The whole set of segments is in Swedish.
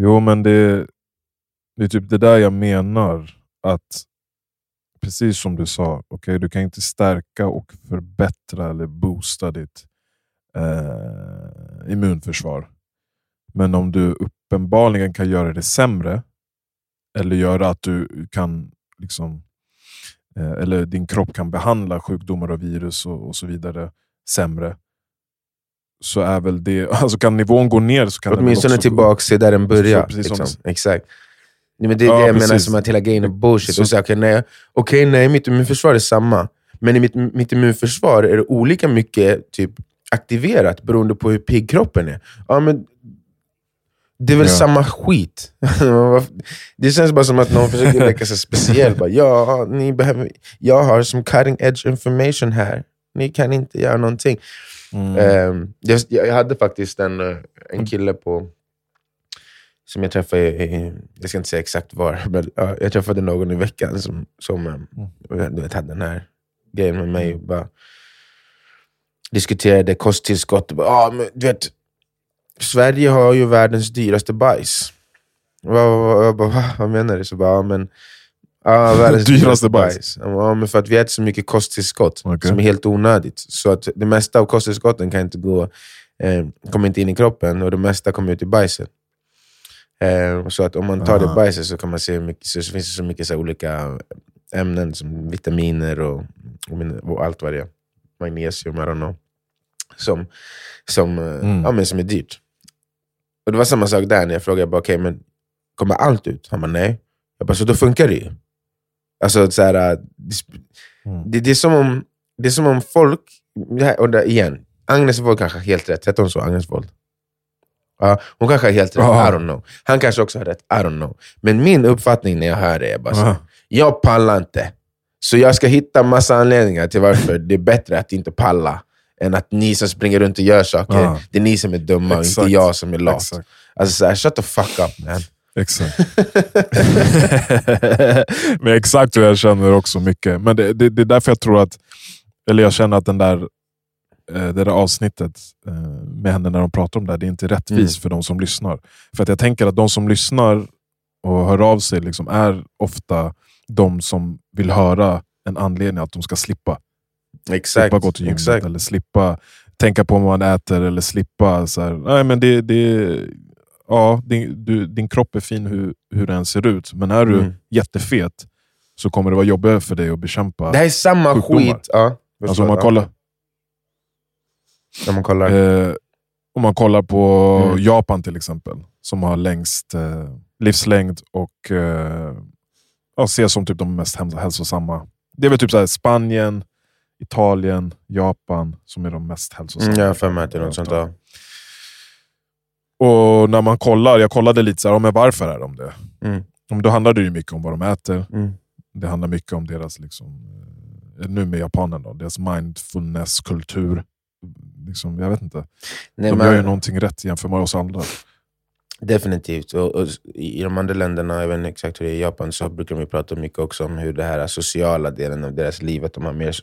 Jo, men det, det är typ det där jag menar. Att Precis som du sa, okay, du kan inte stärka och förbättra eller boosta ditt eh, immunförsvar. Men om du uppenbarligen kan göra det sämre, eller göra att du kan liksom, eh, eller din kropp kan behandla sjukdomar och virus och, och så vidare sämre, så är väl det, alltså kan nivån gå ner så kan Åtminstone den tillbaka till där den börjar. Liksom. Exakt. Nej, men det är ja, det jag precis. menar, som att hela grejen är bullshit. Så. Så, okay, nej, okay, nej, mitt immunförsvar är samma, men i mitt, mitt immunförsvar är det olika mycket typ, aktiverat beroende på hur pigg kroppen är. Ja, men det är väl ja. samma skit. det känns bara som att någon försöker leka sig speciell. Bara, ja, ni behöver, jag har som cutting edge information här. Ni kan inte göra någonting. Mm. Um, jag, jag, hade faktiskt en, eh, en kille på som jag träffade, i, jag ska inte säga exakt var, men ja, jag träffade någon i veckan som, som mm. du vet, hade den här grejen med mig. Och bara diskuterade kosttillskott. Bara, ah, men, du vet, Sverige har ju världens dyraste bajs. Vad, vad, vad, vad menar du? Så bara, men, Ja, världens dyraste bajs? Ja, men för att vi äter så mycket kosttillskott okay. som är helt onödigt. Så att det mesta av kosttillskotten kan inte gå, eh, kommer inte in i kroppen och det mesta kommer ut i bajset. Eh, så att om man tar Aha. det bajset så, kan man se mycket, så finns det så mycket så olika ämnen som vitaminer och, och, allt vad det är. Magnesium, I don't know. Som, som, eh, mm. ja, men som är dyrt. Och Det var samma sak där när jag frågade, bara, okay, men kommer allt ut? Han bara nej. Jag bara, så då funkar det ju. Alltså, så här, äh, mm. det, det, är som om, det är som om folk, och där, igen, Agnes Wold kanske har helt rätt. Hette hon så? Agnes Wold? Ja, hon kanske har helt rätt, Aha. I don't know. Han kanske också har rätt, I don't know. Men min uppfattning när jag hör det är bara så, jag pallar inte. Så jag ska hitta massa anledningar till varför det är bättre att inte palla än att ni som springer runt och gör saker, ja. det är ni som är dumma och inte jag som är lat. Alltså så här, shut the fuck up man. Exakt. Men exakt hur jag känner också mycket. Men det, det, det är därför jag tror att, eller jag känner att den där Eh, det där avsnittet eh, med henne när de pratar om det här, det är inte rättvist mm. för de som lyssnar. För att jag tänker att de som lyssnar och hör av sig liksom är ofta de som vill höra en anledning att de ska slippa. Exakt. Slippa gå till gymmet Exakt. eller slippa tänka på vad man äter eller slippa... Så här, nej, men det, det, ja, din, du, din kropp är fin hur, hur den ser ut, men är du mm. jättefet så kommer det vara jobbigare för dig att bekämpa Det här är samma sjukdomar. skit. Ja, alltså om man kollar, när man kollar? Eh, om man kollar på mm. Japan till exempel, som har längst eh, livslängd och eh, ja, ses som typ de mest hälsosamma. Det är väl typ så Spanien, Italien, Japan som är de mest hälsosamma. Mm, jag har för mig att det är något sånt där. Och när man kollar, jag kollade lite så här, men varför är de det? Mm. Då handlar det ju mycket om vad de äter. Mm. Det handlar mycket om deras, liksom, eh, nu med japanerna, deras mindfulness-kultur liksom, jag vet inte. Nej, de men, gör ju någonting rätt jämfört med oss andra. Definitivt. Och, och, I de andra länderna, jag vet inte exakt hur det är i Japan, så brukar de prata mycket också om hur det här sociala delen av deras liv, att de har mer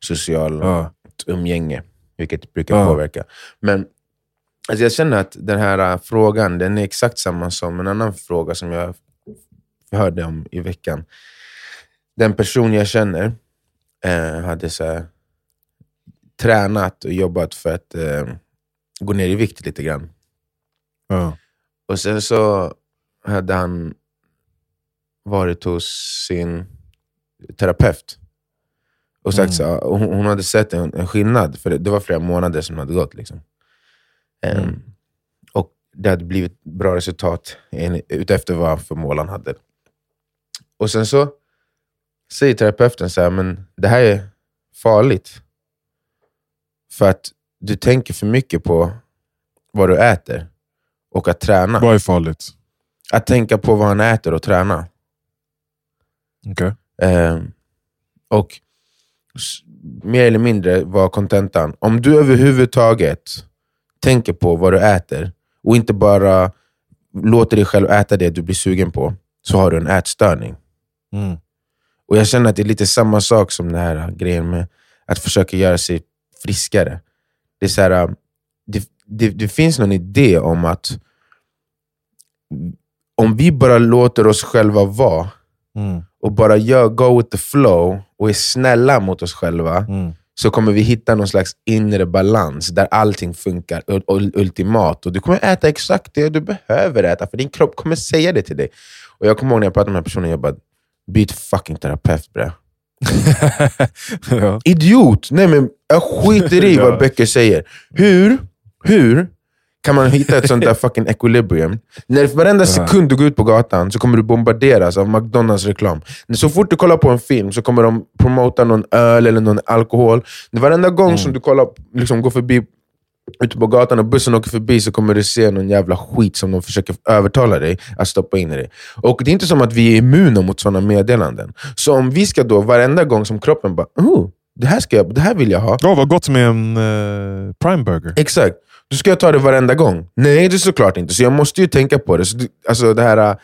social ja. umgänge, vilket brukar ja. påverka. Men alltså jag känner att den här äh, frågan den är exakt samma som en annan fråga som jag hörde om i veckan. Den person jag känner eh, hade så här, tränat och jobbat för att eh, gå ner i vikt lite grann. Ja. Och sen så hade han varit hos sin terapeut och sagt mm. så, hon, hon, hade sett en, en skillnad, för det, det, var flera månader som hade gått. Liksom. Mm. Um, och det hade blivit bra resultat utefter vad för mål han hade. Och sen så säger terapeuten så här, men det här är farligt. För att du tänker för mycket på vad du äter och att träna. Vad är farligt? Att tänka på vad han äter och träna. Okay. Eh, och mer eller mindre var kontentan. Om du överhuvudtaget tänker på vad du äter och inte bara låter dig själv äta det du blir sugen på, så har du en ätstörning. Mm. Och Jag känner att det är lite samma sak som den här grejen med att försöka göra sig friskare. Det, är så här, um, det, det, det, finns någon idé om att om vi bara låter oss själva vara Mm. och bara gör go with the flow och är snälla mot oss själva, Mm. Så kommer vi hitta någon slags inre balans där allting funkar ul- ul- ultimat. Och Du kommer äta exakt det du behöver äta, för din kropp kommer säga det till dig. Och Jag kommer ihåg när jag pratade med den här personen, jag bara, byt fucking terapeut bre. ja. Idiot! Nej men jag skiter i vad böcker säger. Hur, hur kan man hitta ett sånt där fucking equilibrium? När varenda sekund du går ut på gatan så kommer du bombarderas av McDonalds reklam. Så fort du kollar på en film så kommer de promota någon öl eller någon alkohol. Varenda gång som du kollar, liksom går förbi ute på gatan och bussen åker förbi så kommer du se någon jävla skit som de försöker övertala dig att stoppa in i dig. Och det är inte som att vi är immuna mot sådana meddelanden. Så om vi ska då varenda gång som kroppen bara oh, det, här ska jag, det här vill jag ha. Ja, vad gott med en eh, Prime Burger. Exakt. Då ska jag ta det varenda gång. Nej, det är såklart inte. Så jag måste ju tänka på det. Så det alltså det här, äh,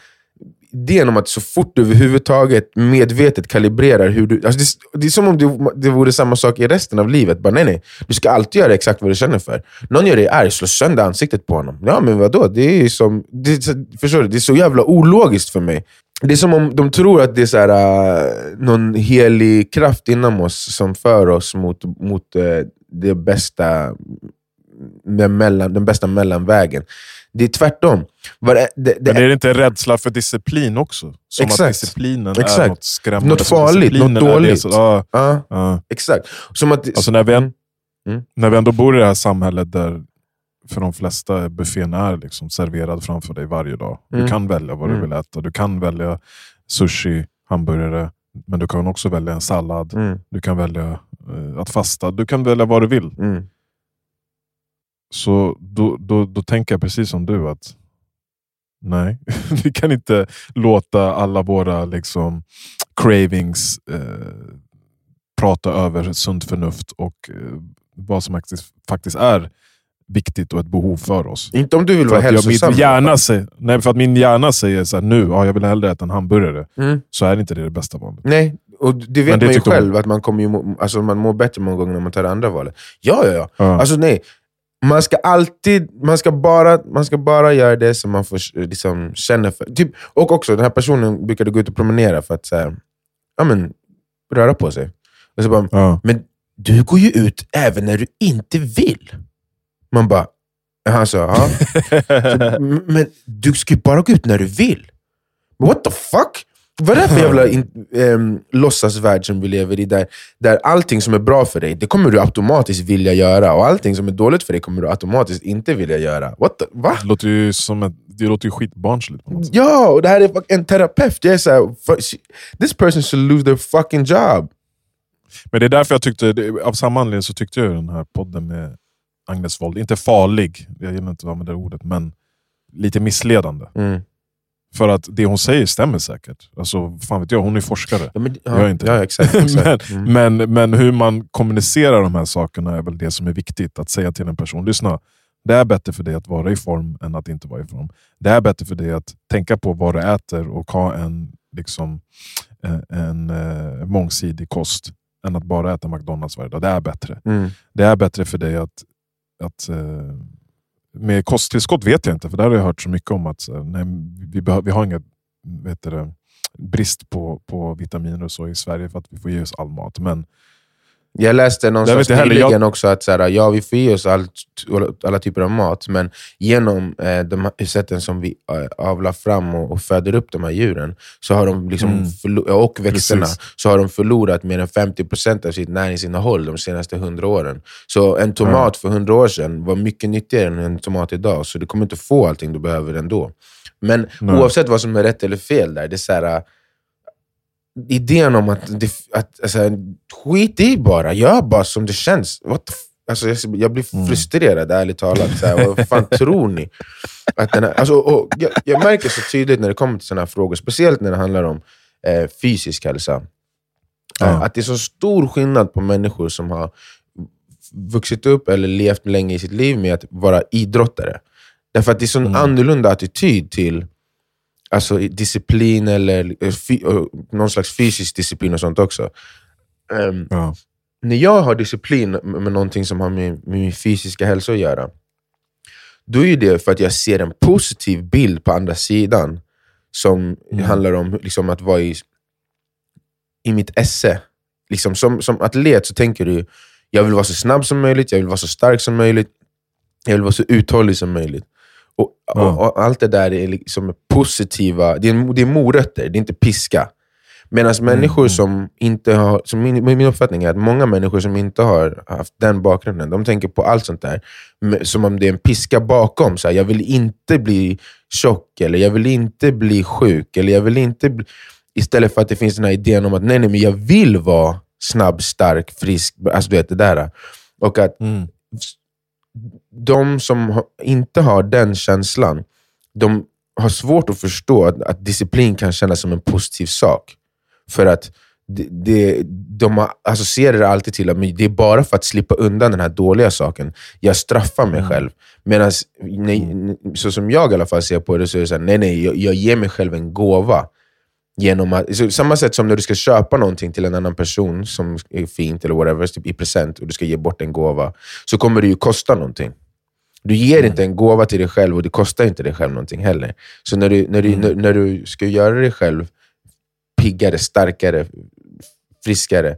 idén om att så fort du överhuvudtaget medvetet kalibrerar hur du... Alltså det, det är som om det, det vore samma sak i resten av livet. Bara, nej, nej. Du ska alltid göra exakt vad du känner för. Någon gör dig arg, slå sönder ansiktet på honom. Ja, men vadå? Det är, som, det, så- förstår du? Det är så jävla ologiskt för mig. Det är som om de tror att det är så här, äh, någon helig kraft inom oss som för oss mot, mot äh, det bästa den, mellan, den bästa mellanvägen. Det är tvärtom. Det, det, Men är det inte en rädsla för disciplin också? Som att Exakt. disciplinen Exakt. är något skrämmande. Något farligt, något dåligt. så- ja, ja, ja. exakt. Som att, Alltså när vi, än- Mm. när vi ändå bor i det här samhället där för de flesta buffén är liksom serverad framför dig varje dag. Mm. Du kan välja vad du Mm. vill äta. Du kan välja sushi, hamburgare, men du kan också välja en sallad. mm, Du kan välja eh, att fasta. Du kan välja vad du vill. mm, Så då, då, då tänker jag precis som du att nej, vi kan inte låta alla våra liksom, cravings eh, prata över sunt förnuft och eh, vad som faktiskt, faktiskt är viktigt och ett behov för oss. inte om du vill För vara hälsosam. min, hjärna säger, nej, för att min hjärna säger så här, nu, ja, jag vill hellre äta en hamburgare, Mm. så är inte det det bästa valet. Nej, och det vet Men det man ju tyckte hon. själv, att man, kommer ju, må- alltså man mår bättre många gånger när man tar det andra valet. Ja, ja, ja. Ja. Alltså nej. Man ska alltid, man ska bara, man ska bara göra det som man får, liksom, känner för. Typ, och också, den här personen brukade gå ut och promenera för att så här, ja, men, röra på sig. Och så bara, Ja. Men du går ju ut även när du inte vill. Man bara, han sa, ja. Så, "M- Men du ska ju bara gå ut när du vill. What the fuck? Vad är det för jävla in, um, låtsasvärld som vi lever i? Där, där allting som är bra för dig, det kommer du automatiskt vilja göra. Och allting som är dåligt för dig kommer du automatiskt inte vilja göra. What the, va? Det låter ju, som ett, det låter ju skitbarnsligt på något sätt. Ja, och det här är en terapeut. Jag är så här, this person should lose their fucking job. Men det är därför jag tyckte, av samma anledning så tyckte jag den här podden med Agnes Wold, inte farlig, jag gillar inte att använda det ordet, men lite missledande. Mm. För att det hon säger stämmer säkert. Alltså, fan vet jag, hon är forskare. Ja, men, Jag är inte ja, exakt. exakt. Mm. Men, men hur man kommunicerar de här sakerna är väl det som är viktigt. Att säga till en person, lyssna, det är bättre för dig att vara i form än att inte vara i form. Det är bättre för dig att tänka på vad du äter och ha en, liksom, en, en eh, mångsidig kost än att bara äta McDonalds varje dag. Det är bättre. Mm. Det är bättre för dig att, att eh, med kosttillskott vet jag inte, för där har jag hört så mycket om att eh, nej, vi, vi har ingen vet du, brist på, på vitaminer och så i Sverige för att vi får ge oss all mat. Men jag läste någonstans jag nyligen också att så här, ja, vi får i oss allt, alla typer av mat, men genom eh, de här sätten som vi eh, avlar fram och, och föder upp de här djuren, så har de liksom Mm. och växterna, Precis. så har de förlorat mer än 50% av sitt näringsinnehåll de senaste 100 åren. Så en tomat för 100 år sedan var mycket nyttigare än en tomat idag, så du kommer inte få allting du behöver ändå. Men Nej. oavsett vad som är rätt eller fel där, det är så här, idén om att, det, att alltså, skit i bara, gör bara som det känns. What the alltså, jag, jag blir Mm. frustrerad ärligt talat. Så här, vad fan tror ni? Att den här, alltså, och jag, jag märker så tydligt när det kommer till sådana här frågor, speciellt när det handlar om eh, fysisk hälsa, Ja. eh, att det är så stor skillnad på människor som har vuxit upp eller levt länge i sitt liv med att vara idrottare. Därför att det är sån Mm. annorlunda attityd till alltså, disciplin eller eh, och någon slags fysisk disciplin och sånt också. Ehm, ja. när jag har disciplin med, någonting som har med, med min fysiska hälsa att göra, då är det för att jag ser en positiv bild på andra sidan. Som Mm. handlar om liksom, att vara i, i mitt esse. Liksom, som, som atlet så tänker du, jag vill vara så snabb som möjligt, jag vill vara så stark som möjligt, jag vill vara så uthållig som möjligt. Ja. och, och Allt det där är liksom positiva, det är, det är morötter, det är inte piska. Medan människor mm. som inte har, som min, min uppfattning är att många människor som inte har haft den bakgrunden, de tänker på allt sånt där som om det är en piska bakom. Så här, jag vill inte bli tjock, eller jag vill inte bli sjuk, eller jag vill inte bli... Istället för att det finns den här idén om att nej, nej men jag vill vara snabb, stark, frisk. Alltså du vet det där. Och att Mm. De som inte har den känslan, de har svårt att förstå att, att disciplin kan kännas som en positiv sak. För att det, det, de associerar det alltid till att det är bara för att slippa undan den här dåliga saken. Jag straffar mig Mm. själv. Medan, så som jag i alla fall ser på det, så är det så här, nej, nej, jag, jag ger mig själv en gåva. Genom att, så, samma sätt som när du ska köpa någonting till en annan person som är fint eller whatever, typ i present, och du ska ge bort en gåva, så kommer det ju kosta någonting. Du ger inte en gåva till dig själv och det kostar inte dig själv någonting heller. Så när du, när du, när, när du ska göra dig själv piggare, starkare, friskare,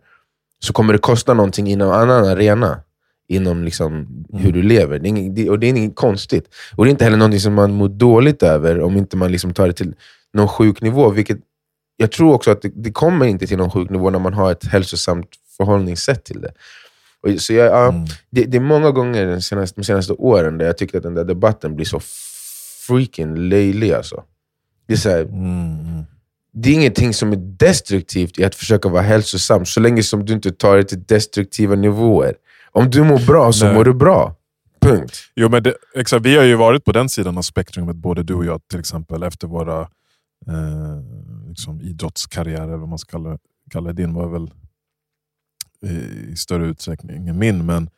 så kommer det kosta någonting inom annan arena. Inom liksom hur du lever. Det är inget, och det är inget konstigt. Och det är inte heller någonting som man mår dåligt över om inte man liksom tar det till någon sjuk nivå. Vilket jag tror också att det, det kommer inte till någon sjuk nivå när man har ett hälsosamt förhållningssätt till det. Och, så jag, ja, Mm. det, det är många gånger den senaste, de senaste åren där jag tyckte att den där debatten blir så freaking löjlig. Alltså. Det, är så här, Mm. det är ingenting som är destruktivt i att försöka vara hälsosam, så länge som du inte tar det till destruktiva nivåer. Om du mår bra så Nej. mår du bra. Punkt. Jo, men det, exakt, vi har ju varit på den sidan av spektrumet, både du och jag till exempel, efter våra eh, liksom idrottskarriärer, eller vad man ska kalla, kalla det. Din var väl i, i större utsträckning än min, men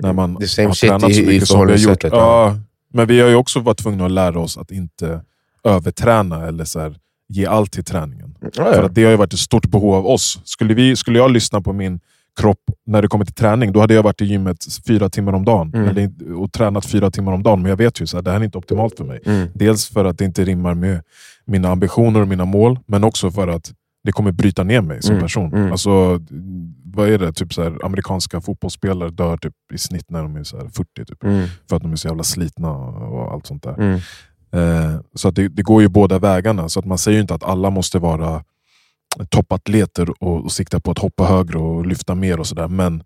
när man har tränat så mycket som vi har gjort. ja. Men vi har ju också varit tvungna att lära oss att inte överträna eller så här, ge allt till träningen. Ja, För att det har ju varit ett stort behov av oss. Skulle, vi, skulle jag lyssna på min kropp när det kommer till träning, då hade jag varit i gymmet fyra timmar om dagen. Mm. Eller, och tränat fyra timmar om dagen. Men jag vet ju att det här är inte optimalt för mig. Mm. Dels för att det inte rimmar med mina ambitioner och mina mål, men också för att det kommer bryta ner mig som Mm, person. mm. Alltså, vad är det? Typ så här, amerikanska fotbollsspelare dör typ i snitt när de är så här 40. Typ, Mm. För att de är så jävla slitna och allt sånt där. Mm. Eh, så att det, det går ju båda vägarna. Så att man säger ju inte att alla måste vara toppatleter och, och sikta på att hoppa högre och lyfta mer och sådär. Men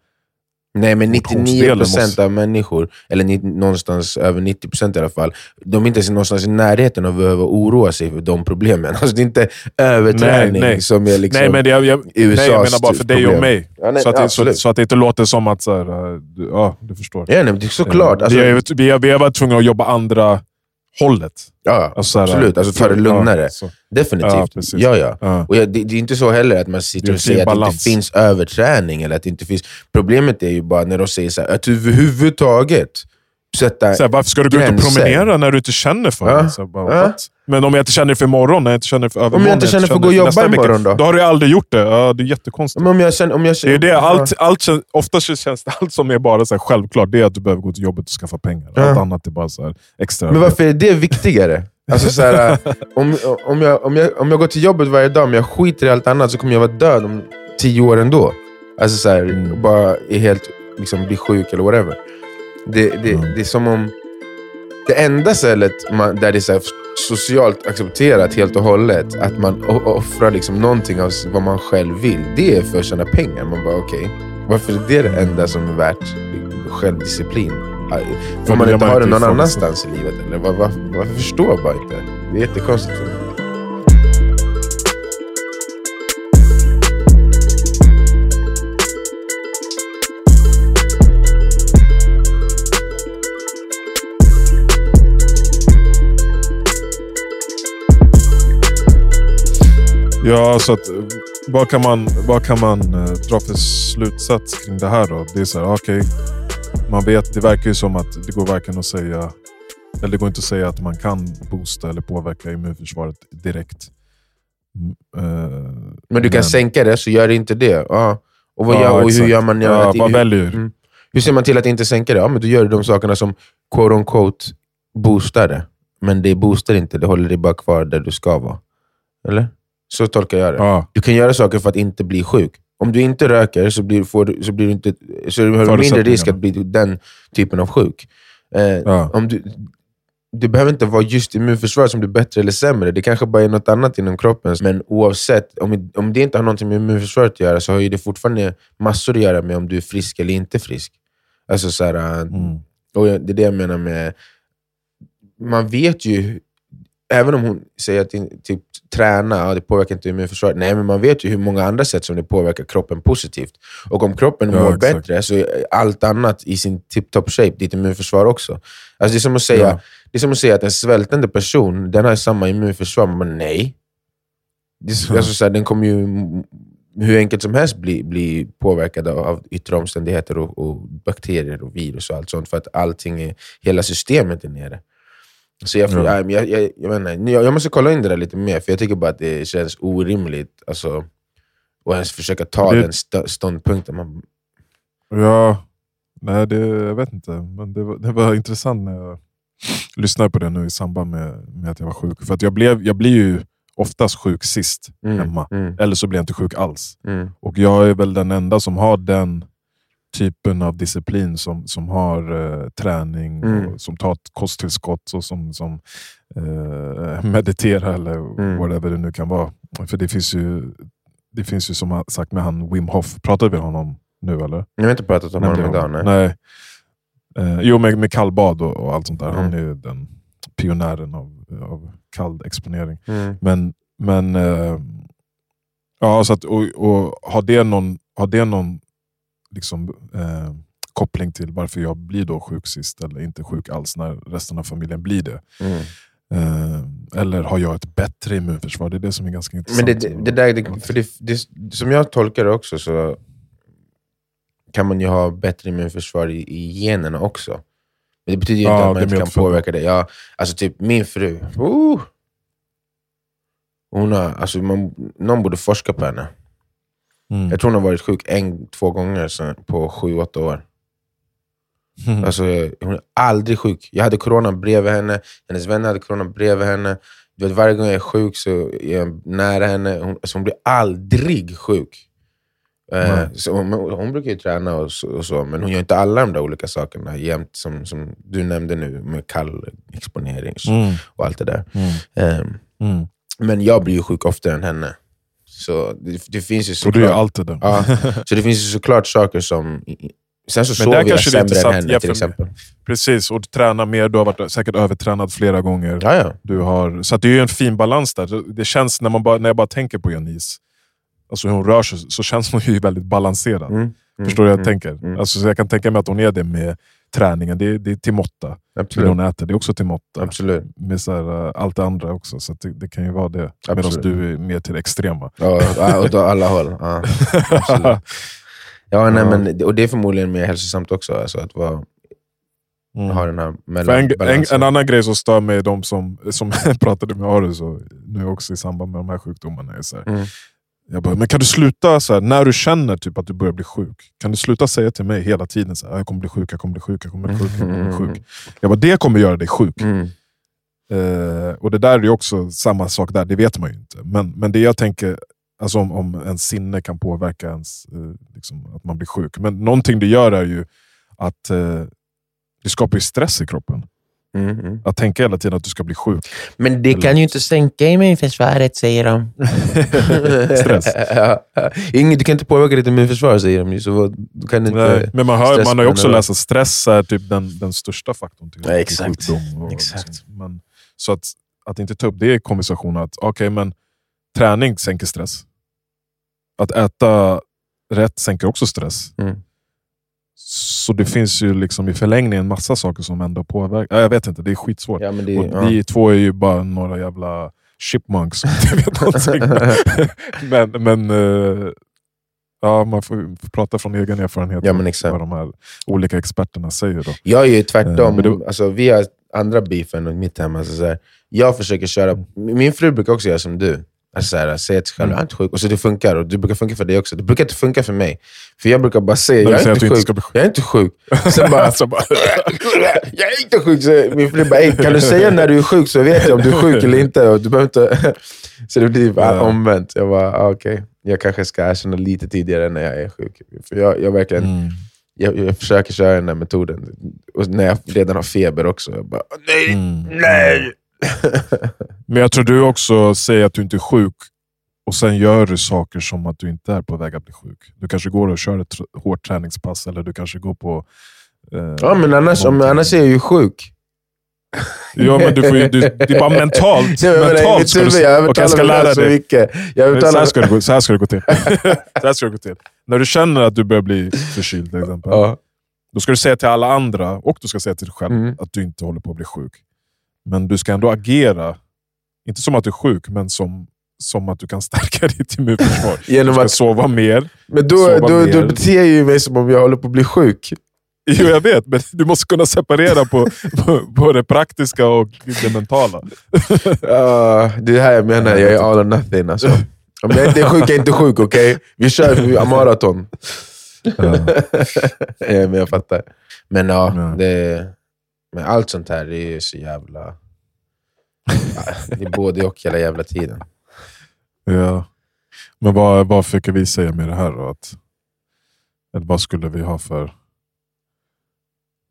Nej, men 99% Motionsdelen måste- av människor, eller någonstans över 90% i alla fall, de är inte ens någonstans i närheten av att behöva oroa sig för de problemen. Alltså, det är inte överträning Nej, nej. som är liksom nej, men det, jag, jag, nej, USAs jag menar bara för dig och mig. Ja, nej, så, att det, så, så att det inte låter som att, så här, eh, ja du förstår. Ja, nej, det är såklart. Alltså, vi, har, vi, har, vi har varit tvungna att jobba andra hållet. ja, Alltså, absolut. Alltså, ta det ja, lugnare. så. Definitivt. Ja. Ja, ja. Ja. Och jag, det, det är inte så heller att man sitter och säger att det balans. inte finns överträning. Eller att det inte finns. Problemet är ju bara när de säger så här, att överhuvudtaget sätta... Så här, varför ska du gå ut och gränser. promenera när du inte känner för Ja. det? Så bara, Ja. Men om jag inte känner för imorgon, när jag inte känner för övermorgon, Om jag inte känner för att gå och jobba vecka, imorgon då? Då har du aldrig gjort det. Ja, det är jättekonstigt. Men om jag känner, om jag Det är känner, det. Allt, allt känns, oftast känns det allt som är bara så här självklart, det är att du behöver gå till jobbet och skaffa pengar. Ja. Allt annat är bara så här extra. Men varför är det viktigare? Alltså så här, om, om, jag, om, jag, om jag går till jobbet varje dag men jag skiter i allt annat så kommer jag vara död om tio år ändå. Alltså så här, Mm. bara är helt, liksom, bli sjuk eller whatever. Det, det, Mm. det är som om det enda stället man, där det är så här socialt accepterat helt och hållet, att man offrar liksom någonting av vad man själv vill, det är för att tjäna pengar. Man bara okej, varför är det det enda som är värt självdisciplin? Får men man inte ha det någon annanstans i livet? Eller? Var, var, varför förstår jag bara inte? Det är jättekonstigt. för mig. Ja, så att, vad kan man, vad kan man eh, dra för slutsats kring det här då? Det är så här, okej, man vet, det verkar ju som att det går varken att säga, eller det går inte att säga att man kan boosta eller påverka immunförsvaret direkt. Mm, eh, Men du kan sänka det, så gör inte det. Ja. Och, vad Ja, gör, och hur exakt. gör man? Ja, vad väljer Mm. Hur ser man till att inte sänka det? Ja, men då gör du de sakerna som quote on quote boostar det. Men det boostar inte, det håller dig bara kvar där du ska vara. Eller? Så tolkar jag det. Ja. Du kan göra saker för att inte bli sjuk. Om du inte röker så, blir, får du, så, blir du inte, så har du mindre risk att bli den typen av sjuk. Eh, Ja. om du, det behöver inte vara just immunförsvar som blir bättre eller sämre. Det kanske bara är något annat inom kroppen. Men oavsett, om, om det inte har någonting med immunförsvaret att göra så har ju det fortfarande massor att göra med om du är frisk eller inte frisk. Alltså så här, Mm. och det är det jag menar med... Man vet ju, även om hon säger att typ, träna ja, det påverkar inte immunförsvaret. Nej, men man vet ju hur många andra sätt som det påverkar kroppen positivt. Och om kroppen Ja, mår exakt. bättre så är allt annat i sin tip-top shape, ditt immunförsvar också. Alltså det, är som att säga, Ja. det är som att säga att en svältande person den har samma immunförsvar, men nej. Det, är- Ja. alltså, så här, den kommer ju hur enkelt som helst bli, bli påverkad av, av yttre omständigheter och, och bakterier och virus och allt sånt. För att allting är, hela systemet är nere. Så jag, Ja. jag, jag, jag, inte, jag, jag måste kolla in det där lite mer, för jag tycker bara att det känns orimligt alltså, att ens försöka ta Det- den st- ståndpunkten. Man, Ja, nej det, jag vet inte. Men det var, det var intressant när jag lyssnade på det nu i samband med, med att jag var sjuk. För att jag, blev, jag blir ju oftast sjuk sist mm, hemma. Mm, Eller så blir jag inte sjuk alls. mm, Och jag är väl den enda som har den typen av disciplin som, som har eh, träning, Mm. och som tar ett kosttillskott och som, som eh, mediterar eller Mm. whatever det nu kan vara. För det finns ju, det finns ju som sagt med han Wim Hof, pratade vi om honom nu eller? jag har inte pratat om honom idag. Nej. Nej. Eh, jo, med, med kallbad och, och allt sånt där. Han Mm. är ju den pionjären av, av kall exponering. Mm, Men, men ja, så att, och, och har det någon, har det någon liksom, eh, koppling till varför jag blir då sjuk sist eller inte sjuk alls när resten av familjen blir det? mm. Eh, eller har jag ett bättre immunförsvar? Det är det som är ganska intressant. Men det, det, det där, det, för det, det, som jag tolkar det också så kan man ju ha bättre immunförsvar i, i generna också. Men det betyder ju inte Ja, att man inte kan medfödda. påverka det. Ja, alltså typ min fru, oh, hon har, alltså man, någon borde forska på henne. Mm. Jag tror hon har varit sjuk en, två gånger sen, på sju, åtta år. Mm. Alltså, hon är aldrig sjuk. Jag hade corona bredvid henne, hennes vänner hade corona bredvid henne. Du vet, varje gång jag är sjuk så är jag nära henne. Hon, alltså, hon blir aldrig sjuk. Eh, Nej. så hon, hon brukar ju träna och så, och så, men hon gör inte alla de där olika sakerna jämt, som, som du nämnde nu med kall exponering så- Mm. och allt det där. Mm. Eh, Mm. men jag blir ju sjuk oftare än henne. Så det, det finns ju Och du gör såklart, allt det ja, så det finns ju såklart saker som... Sen så där jag sämre än henne till exempel. Precis, och du tränar mer. Du har varit säkert övertränad flera gånger. Ja, ja. Du har, så att det är ju en fin balans där. Det känns, när, man bara, när jag bara tänker på Janice, alltså hur hon rör sig, så känns hon ju väldigt balanserad. Mm, mm, Förstår du vad jag mm, tänker? mm. Alltså, så jag kan tänka mig att hon är det med träningen. Det är, det är till måtta. Det Absolut. hon äter, det är också till måtta. Absolut. Med så här, äh, allt det andra också. Så det, det kan ju vara det. Medan du är mer till det extrema. Ja, åt alla håll. Ja, absolut. ja, nej, men, och det är förmodligen mer hälsosamt också. Alltså, att vara, Mm. ha den här en, en, en annan grej som stör mig, de som, som pratade med och nu också i samband med de här sjukdomarna, är så här, Mm. Jag bara, men kan du sluta, så här, när du känner typ att du börjar bli sjuk, kan du sluta säga till mig hela tiden så här, jag kommer bli sjuk, jag kommer bli sjuk, jag kommer bli sjuk. Jag kommer bli sjuk. Jag bara, det kommer göra dig sjuk. Mm. Eh, och det där är ju också samma sak där, det vet man ju inte. Men, men det jag tänker, alltså om, om ens sinne kan påverka ens, eh, liksom, att man blir sjuk. Men någonting det gör är ju att eh, det skapar ju stress i kroppen. Mm, mm. Att tänka hela tiden att du ska bli sjuk. Men det kan ju inte sänka immunförsvaret, säger de. Stress. ja. Ingen, du kan inte påverka ditt immunförsvar, säger de. Så du kan inte... Nej, men man, hör, man har ju också läst att stress är typ den, den största faktorn till, Ja, exakt. sjukdom. Och, Exakt. liksom. Men, så att, att inte ta upp det i konversationen, att okej, men träning sänker stress. Att äta rätt sänker också stress. Mm. Så det finns ju liksom i förlängningen en massa saker som ändå påverkar. Ja, Jag vet inte, det är skitsvårt. Ja, det, och ja. Vi två är ju bara några jävla chipmunks som inte vet någonting. men men eh, ja, man får prata från egen erfarenhet Ja, men exakt. vad de här olika experterna säger. Då. Jag är ju Eh, tvärtom. men det- alltså, vi har andra beefen i mitt hem. Alltså, så här, jag försöker köra... Min fru brukar också göra som du. Alltså så här, säga till sig själv, Mm. jag är inte sjuk. Och så det funkar. Och det brukar funka för dig också. Det brukar inte funka för mig. För jag brukar bara säga, jag är inte inte sjuk. sjuk. Jag är inte sjuk. Sen bara, jag är inte sjuk. Så min fru bara, "Ey, kan du säga när du är sjuk så vet jag om du är sjuk eller inte. Och du behöver inte... Så det blir bara omvänt. Jag bara, ah, okej. Jag kanske ska erkänna lite tidigare när jag är sjuk. För jag, jag verkligen... mm. Jag, jag försöker köra den här metoden. Och när jag redan har feber också. Jag bara, nej, Mm. nej! Men jag tror du också säger att du inte är sjuk och sen gör du saker som att du inte är på väg att bli sjuk. Du kanske går och kör ett hårt träningspass eller du kanske går på... eh, Ja, men annars, om, annars är jag ju sjuk. Ja, men du får ju, du, det är bara mentalt. Menar, i mentalt ska du, jag Okej, jag ska lära så dig. mycket. Jag Så här, ska det gå, så här ska det gå till. så här ska det gå till. När du känner att du börjar bli förkyld till exempel. Ja. Då ska du säga till alla andra, och du ska säga till dig själv, Mm. att du inte håller på att bli sjuk. Men du ska ändå agera, inte som att du är sjuk, men som, som att du kan stärka ditt immunförsvar. Du Genom ska att, sova mer. men då, sova då, då mer. beter jag ju mig som om jag håller på att bli sjuk. Jo, jag vet, men du måste kunna separera på, på, på det praktiska och det mentala. Ja, det är här jag menar, jag är all or nothing. Alltså. Om jag inte är sjuk, jag är inte sjuk. okej? Vi kör vi har maraton. Ja. ja, men jag fattar. Men ja, Ja. Det, men allt sånt här det är ju så jävla... Det är både och hela jävla tiden. Ja. Men vad, vad fick vi säga med det här då? Att, eller vad skulle vi ha för...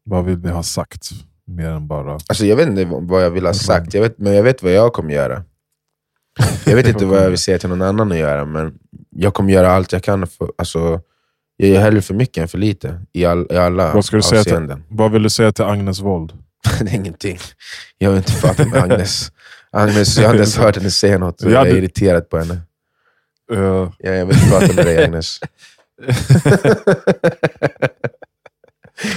Vad vill vi ha sagt? Mer än bara... Alltså, jag vet inte vad jag vill ha sagt, jag vet, men jag vet vad jag kommer göra. Jag vet inte vad jag vill säga till någon annan att göra, men jag kommer göra allt jag kan. För, alltså, jag gör hellre för mycket än för lite i, all, i alla Vad ska du säga till-. Vad vill du säga till Agnes Wold? det är ingenting. Jag vill inte prata med Agnes. Agnes, jag har inte ens hört henne säga något. och Ja, Jag är irriterad på henne. Eh, Ja, jag vill inte prata med dig Agnes.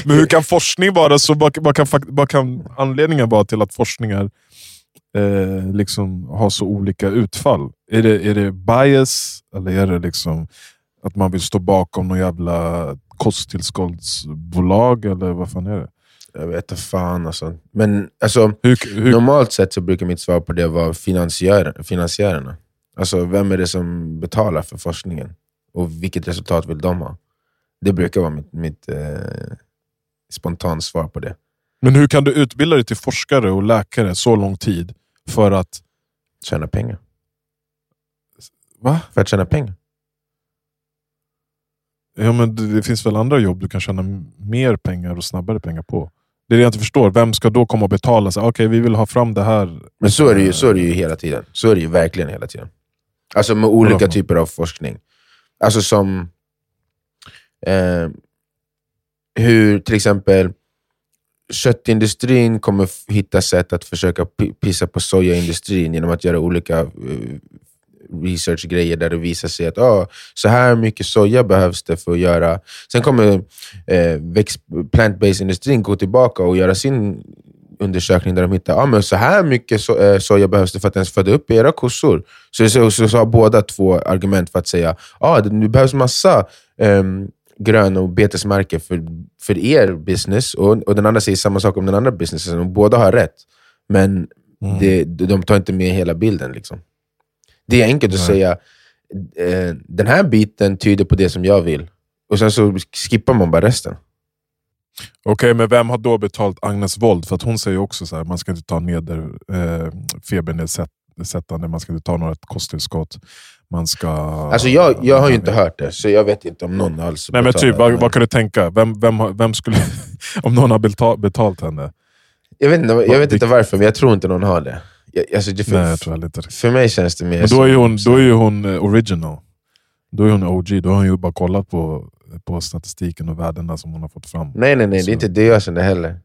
Men hur kan forskning vara så? Vad, kan, vad kan anledningen vara till att forskningar eh, liksom har så olika utfall? Är det, är det bias eller är det liksom att man vill stå bakom någon jävla kosttillskottsbolag? Eller vad fan är det? Jag vet inte fan alltså. Men alltså, Hur, hur, normalt sett så brukar mitt svar på det vara finansiär, finansiärerna. Alltså vem är det som betalar för forskningen? Och vilket resultat vill de ha? Det brukar vara mitt, mitt eh, spontant svar på det. men hur kan du utbilda dig till forskare och läkare så lång tid för att... Tjäna pengar. Va? För att tjäna pengar. Ja, men det, finns väl andra jobb du kan tjäna mer pengar och snabbare pengar på? Det är det jag inte förstår. Vem ska då komma och betala? sig? Okej, vi vill ha fram det här. Men så är, det ju, så är det ju hela tiden. Så är det ju verkligen hela tiden. Alltså med olika Vadå? typer av forskning. Alltså som eh, hur till exempel köttindustrin kommer hitta sätt att försöka pi- pissa på sojaindustrin genom att göra olika eh, researchgrejer där det visar sig att ah, så här mycket soja behövs det för att göra... Sen kommer eh, plant-based industrin gå tillbaka och göra sin undersökning där de hittar ah, men så här mycket so eh, soja behövs det för att ens föda upp era kossor. Så, så, så, så har båda två argument för att säga ah, det det behövs massa ehm, grön och betesmarker för, för er business, och, och den andra säger samma sak om den andra businessen. Och båda har rätt, men Mm. det, de tar inte med hela bilden. Liksom. Det är enkelt att säga eh, den här biten tyder på det som jag vill, och sen så skippar man bara resten. Okej, men vem har då betalt Agnes Wold? För att hon säger också så här, man ska inte ta neder eh, febernedsättande, man ska inte ta något kosttillskott. Man ska... Alltså jag, jag har ju inte hört det, så jag vet inte om någon alls Nej men typ, vad, vad kan du tänka? Vem, vem, vem skulle... om någon har betalt, betalt henne? Jag vet, inte, jag vet inte varför, men jag tror inte någon har det. Jag, alltså det för, Nej, jag tror inte det. för mig känns det mer Men då är hon, då är ju hon eh, original. Då är hon OG. Då har hon ju bara kollat på, på statistiken och värdena som hon har fått fram. Nej, nej, nej. Det Så- är inte det jag känner heller.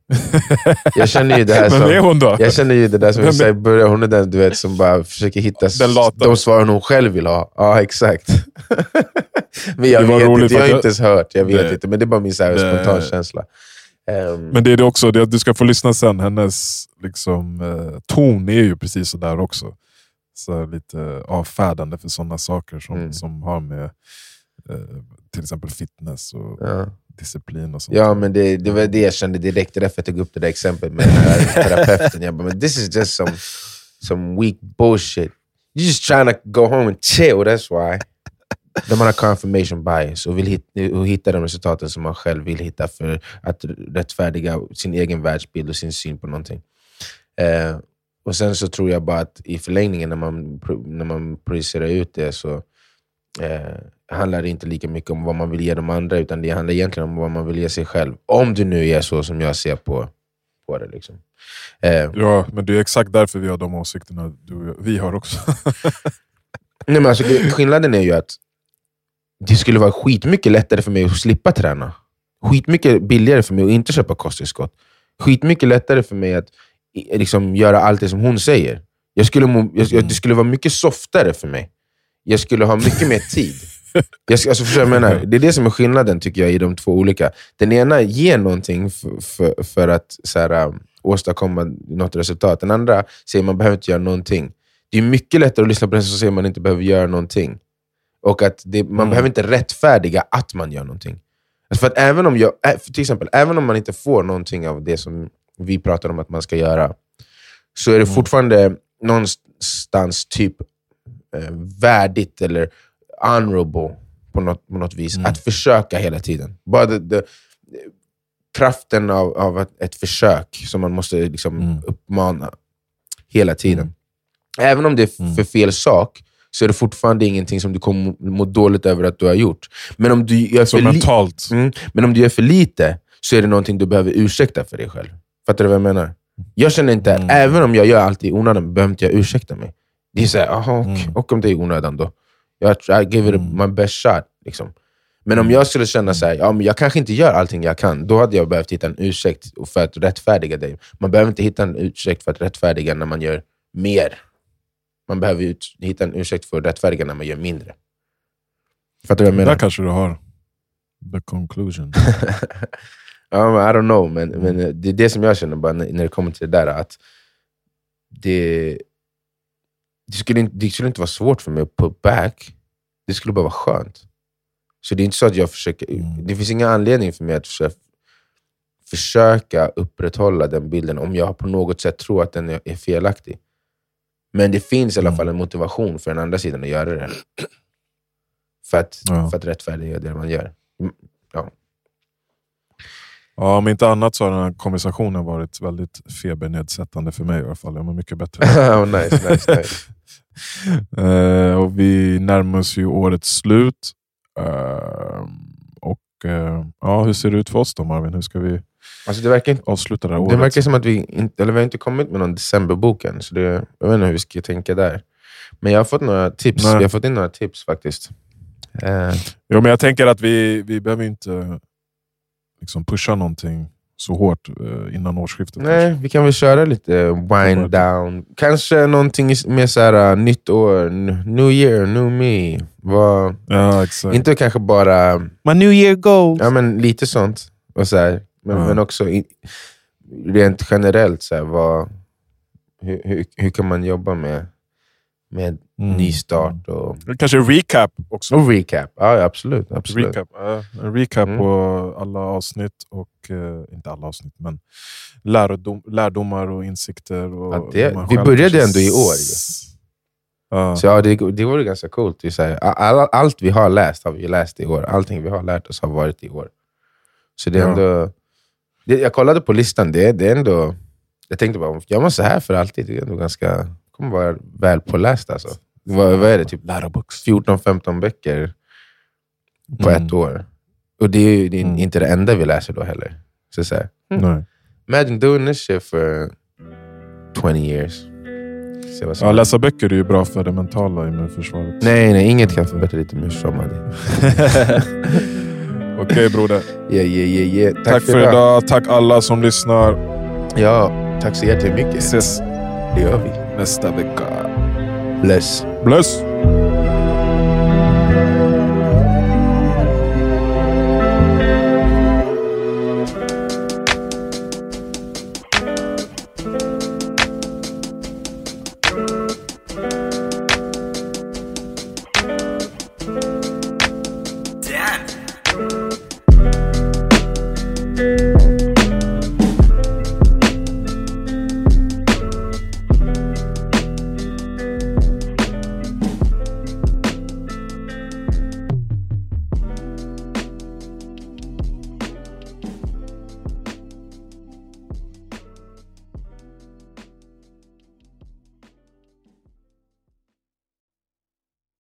Jag känner ju det här som... är hon då? Jag känner ju det där som Vem jag i början, hon är den du vet, som bara försöker hitta de svaren hon själv vill ha. Ja, exakt. men jag Det vet inte, jag har inte ens hört. Jag vet Det- inte, men det är bara min så här, det- spontan Ehm, Men det är det också, det, du ska få lyssna sen. Hennes liksom, eh, ton är ju precis så där också. Så lite avfärdande för sådana saker som, Mm. som har med eh, till exempel fitness och ja. disciplin och sånt. ja, men det, det var det jag kände direkt. Det är därför jag tog upp det där exemplet med den här terapeuten. Jag bara, men this is just some, some weak bullshit. You're just trying to go home and chill, that's why. De har confirmation bias och vill hitta, och hitta de resultaten som man själv vill hitta för att rättfärdiga sin egen världsbild och sin syn på någonting. Eh, och Sen så tror jag bara att i förlängningen, när man, när man projicerar ut det, så eh, handlar det inte lika mycket om vad man vill ge de andra, utan det handlar egentligen om vad man vill ge sig själv. Om du nu är så som jag ser på, på det. Liksom. Eh, ja, men det är exakt därför vi har de åsikterna du, vi har också. Nej, men alltså, skillnaden är ju att det skulle vara skitmycket lättare för mig att slippa träna. Skitmycket billigare för mig att inte köpa kosttillskott. Skitmycket lättare för mig att liksom, göra allt det som hon säger. Jag skulle må, jag, det skulle vara mycket softare för mig. Jag skulle ha mycket mer tid. Jag, alltså, jag menar, det är det som är skillnaden tycker jag i de två olika. Den ena ger någonting för, för, för att så här, um, åstadkomma något resultat. Den andra säger att man behöver inte göra någonting. Det är mycket lättare att lyssna på den som säger att man inte behöver göra någonting. Och att det, man mm. behöver inte rättfärdiga att man gör någonting. Alltså för att även om jag, till exempel, även om man inte får någonting av det som vi pratar om att man ska göra, så är det mm. fortfarande någonstans typ eh, värdigt eller honorable på något, på något vis. Mm. Att försöka hela tiden. Bara det, det, kraften av, av ett, ett, försök som man måste liksom mm. uppmana hela tiden. Mm. Även om det är mm. för fel sak, så är det fortfarande ingenting som du kommer må dåligt över att du har gjort. Men om du gör för, mentalt. Mm, men om du gör för lite, så är det någonting du behöver ursäkta för dig själv. Fattar du vad jag menar? Jag känner inte, mm. även om jag gör allt i onödan, behöver inte jag ursäkta mig. Det är såhär, aha, och, mm. och om det är i onödan då? Jag I give it mm. my best shot. Liksom. Men om mm. jag skulle känna så ja, men jag kanske inte gör allting jag kan, då hade jag behövt hitta en ursäkt för att rättfärdiga dig. Man behöver inte hitta en ursäkt för att rättfärdiga när man gör mer. Man behöver ut, hitta en ursäkt för att rättfärdiga när man gör mindre. Fattar du vad jag menar? Där kanske du har the conclusion. um, I don't know, men, men det är det som jag känner bara när det kommer till det där. att det, det, skulle, inte, det skulle inte vara svårt för mig att put back. Det skulle bara vara skönt. Så det är inte så att jag försöker... Mm. Det finns ingen anledning för mig att försöka, försöka upprätthålla den bilden om jag på något sätt tror att den är felaktig. Men det finns i alla mm. fall en motivation för den andra sidan att göra det. För att, ja. för att rättfärdiga det man gör. Mm, ja. Ja, om inte annat så har den här konversationen varit väldigt febernedsättande för mig i alla fall. Jag mår mycket bättre. oh, nice, nice, nice. uh, och vi närmar oss ju årets slut. Uh, och uh, ja, Hur ser det ut för oss då Marvin? Hur ska vi alltså det verkar, avsluta det här året? Det verkar som att vi inte, eller vi har inte kommit med någon decemberbok än, så det, jag vet inte hur vi ska tänka där. Men jag har fått några tips. Nej. Vi har fått in några tips faktiskt. Uh. Jo, men jag tänker att vi, vi behöver inte liksom pusha någonting så hårt eh, innan årsskiftet. Nej, kanske. vi kan väl köra lite wind down. Kanske någonting med så här, uh, nytt år, new year, new me. Var, ja, exakt. Inte kanske bara... My new year goals. Ja, men lite sånt. Och så här, men, ja. men också i, rent generellt, så här, vad, hur, hur, hur kan man jobba med med mm. nystart. Och... Kanske recap också? Och recap, ja absolut. absolut. Recap, uh, recap mm. på alla avsnitt, och uh, inte alla avsnitt, men lärdom, lärdomar och insikter. Och ja, det, vi började ändå i år. Uh. Så ja, det, det vore ganska coolt. Det så all, allt vi har läst har vi läst i år. Allting vi har lärt oss har varit i år. Så det är ändå... Det, jag kollade på listan, det, det är ändå... Jag tänkte bara, gör man så här för alltid? Det är ändå ganska kommer vara väl påläst alltså. Vad, vad är det? Typ 14-15 böcker på mm. ett år. Och det är, det är mm. inte det enda vi läser då heller. Så så här, mm. Imagine doing this shit for 20 years. Ja, läsa böcker är ju bra för det mentala immunförsvaret. Nej, nej inget kan förbättra ditt immunförsvar. Okej okay, broder. Yeah, yeah, yeah, yeah. Tack, tack för idag. idag. Tack alla som lyssnar. Ja, tack så jättemycket. Ses. Det gör vi nästa vecka. Bless. Bless.